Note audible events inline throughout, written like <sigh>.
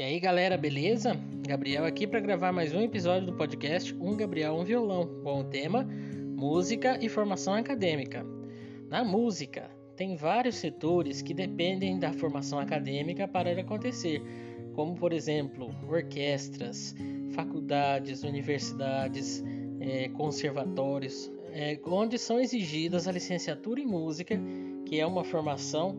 E aí galera, beleza? Gabriel aqui para gravar mais um episódio do podcast Um Gabriel, um Violão, com o tema Música e Formação Acadêmica. Na música, tem vários setores que dependem da formação acadêmica para ele acontecer, como por exemplo orquestras, faculdades, universidades, é, conservatórios, é, onde são exigidas a licenciatura em música, que é uma formação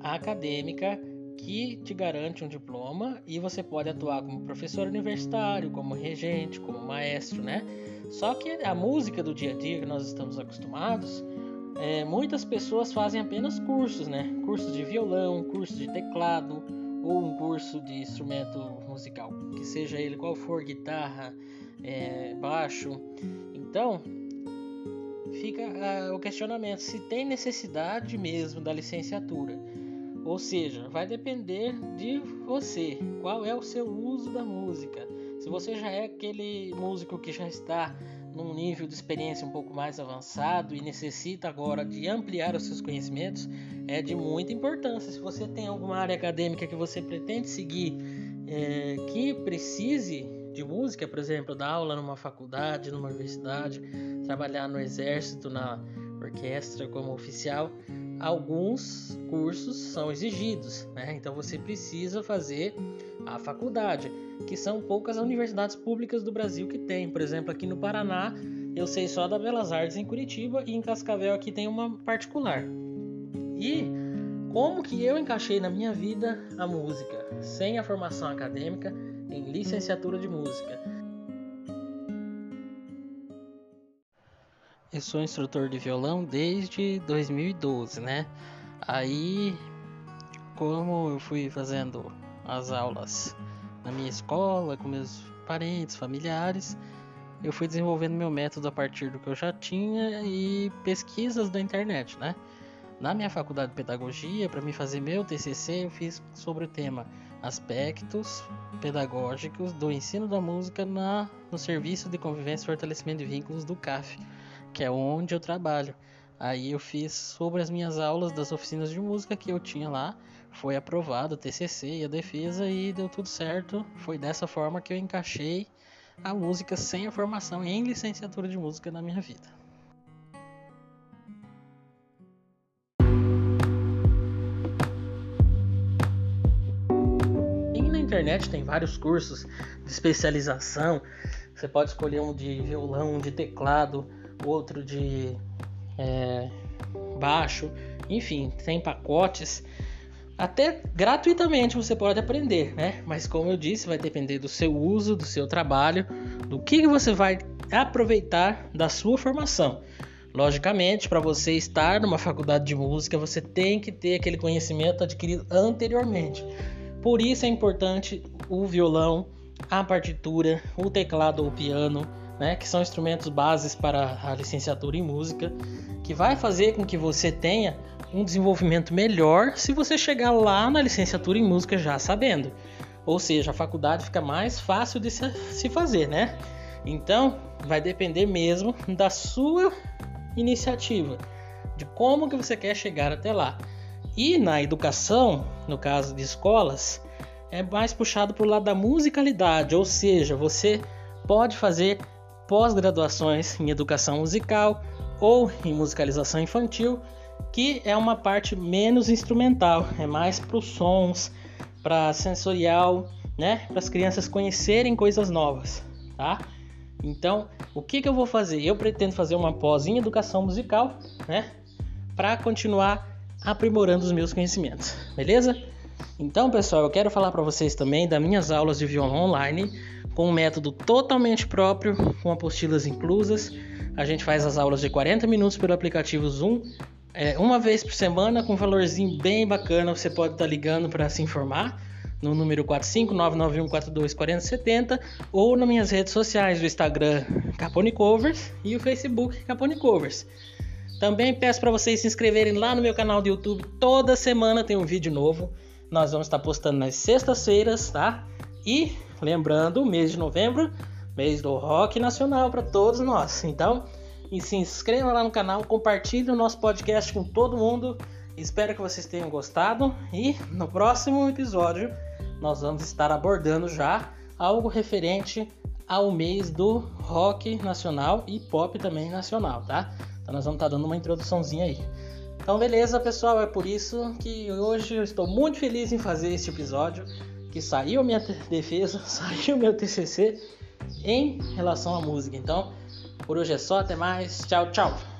acadêmica que te garante um diploma e você pode atuar como professor universitário, como regente, como maestro, né? Só que a música do dia a dia que nós estamos acostumados, é, muitas pessoas fazem apenas cursos, né? Cursos de violão, curso de teclado ou um curso de instrumento musical, que seja ele qual for, guitarra, é, baixo. Então, fica uh, o questionamento se tem necessidade mesmo da licenciatura. Ou seja, vai depender de você, qual é o seu uso da música. Se você já é aquele músico que já está num nível de experiência um pouco mais avançado e necessita agora de ampliar os seus conhecimentos, é de muita importância. Se você tem alguma área acadêmica que você pretende seguir, é, que precise de música, por exemplo, dar aula numa faculdade, numa universidade, trabalhar no exército, na orquestra como oficial, alguns cursos são exigidos, né? Então você precisa fazer a faculdade, que são poucas universidades públicas do Brasil que tem. Por exemplo, aqui no Paraná, eu sei só da Belas Artes em Curitiba e em Cascavel aqui tem uma particular. E como que eu encaixei na minha vida a música sem a formação acadêmica em licenciatura de música? Eu sou instrutor de violão desde 2012, né? Aí, como eu fui fazendo as aulas na minha escola, com meus parentes, familiares, eu fui desenvolvendo meu método a partir do que eu já tinha e pesquisas da internet, né? Na minha faculdade de pedagogia, para me fazer meu TCC, eu fiz sobre o tema aspectos pedagógicos do ensino da música na, no Serviço de Convivência e Fortalecimento de Vínculos do CAF que é onde eu trabalho. Aí eu fiz sobre as minhas aulas das oficinas de música que eu tinha lá, foi aprovado o TCC e a defesa e deu tudo certo. Foi dessa forma que eu encaixei a música sem a formação em licenciatura de música na minha vida. E na internet tem vários cursos de especialização. Você pode escolher um de violão, um de teclado, outro de é, baixo, enfim, tem pacotes. Até gratuitamente você pode aprender, né? Mas como eu disse, vai depender do seu uso, do seu trabalho, do que você vai aproveitar da sua formação. Logicamente, para você estar numa faculdade de música, você tem que ter aquele conhecimento adquirido anteriormente. Por isso é importante o violão, a partitura, o teclado ou o piano, né, que são instrumentos bases para a licenciatura em música, que vai fazer com que você tenha um desenvolvimento melhor se você chegar lá na licenciatura em música já sabendo. Ou seja, a faculdade fica mais fácil de se fazer, né? Então, vai depender mesmo da sua iniciativa, de como que você quer chegar até lá. E na educação, no caso de escolas, é mais puxado para o lado da musicalidade, ou seja, você pode fazer pós-graduações em educação musical ou em musicalização infantil, que é uma parte menos instrumental, é mais para os sons, para sensorial, né, para as crianças conhecerem coisas novas, tá? Então, o que, que eu vou fazer? Eu pretendo fazer uma pós em educação musical, né, para continuar aprimorando os meus conhecimentos, beleza? Então, pessoal, eu quero falar para vocês também das minhas aulas de violão online com um método totalmente próprio, com apostilas inclusas. A gente faz as aulas de 40 minutos pelo aplicativo Zoom, é, uma vez por semana, com um valorzinho bem bacana. Você pode estar tá ligando para se informar no número 45991424070 ou nas minhas redes sociais, o Instagram Capone Covers e o Facebook Capone Covers. Também peço para vocês se inscreverem lá no meu canal do YouTube. Toda semana tem um vídeo novo. Nós vamos estar postando nas sextas-feiras, tá? E lembrando, mês de novembro, mês do rock nacional para todos nós. Então, e se inscreva lá no canal, compartilhe o nosso podcast com todo mundo. Espero que vocês tenham gostado e no próximo episódio nós vamos estar abordando já algo referente ao mês do rock nacional e pop também nacional, tá? Então nós vamos estar dando uma introduçãozinha aí. Então beleza, pessoal, é por isso que hoje eu estou muito feliz em fazer este episódio, que saiu minha defesa, <laughs> saiu meu TCC em relação à música. Então, por hoje é só, até mais, tchau, tchau.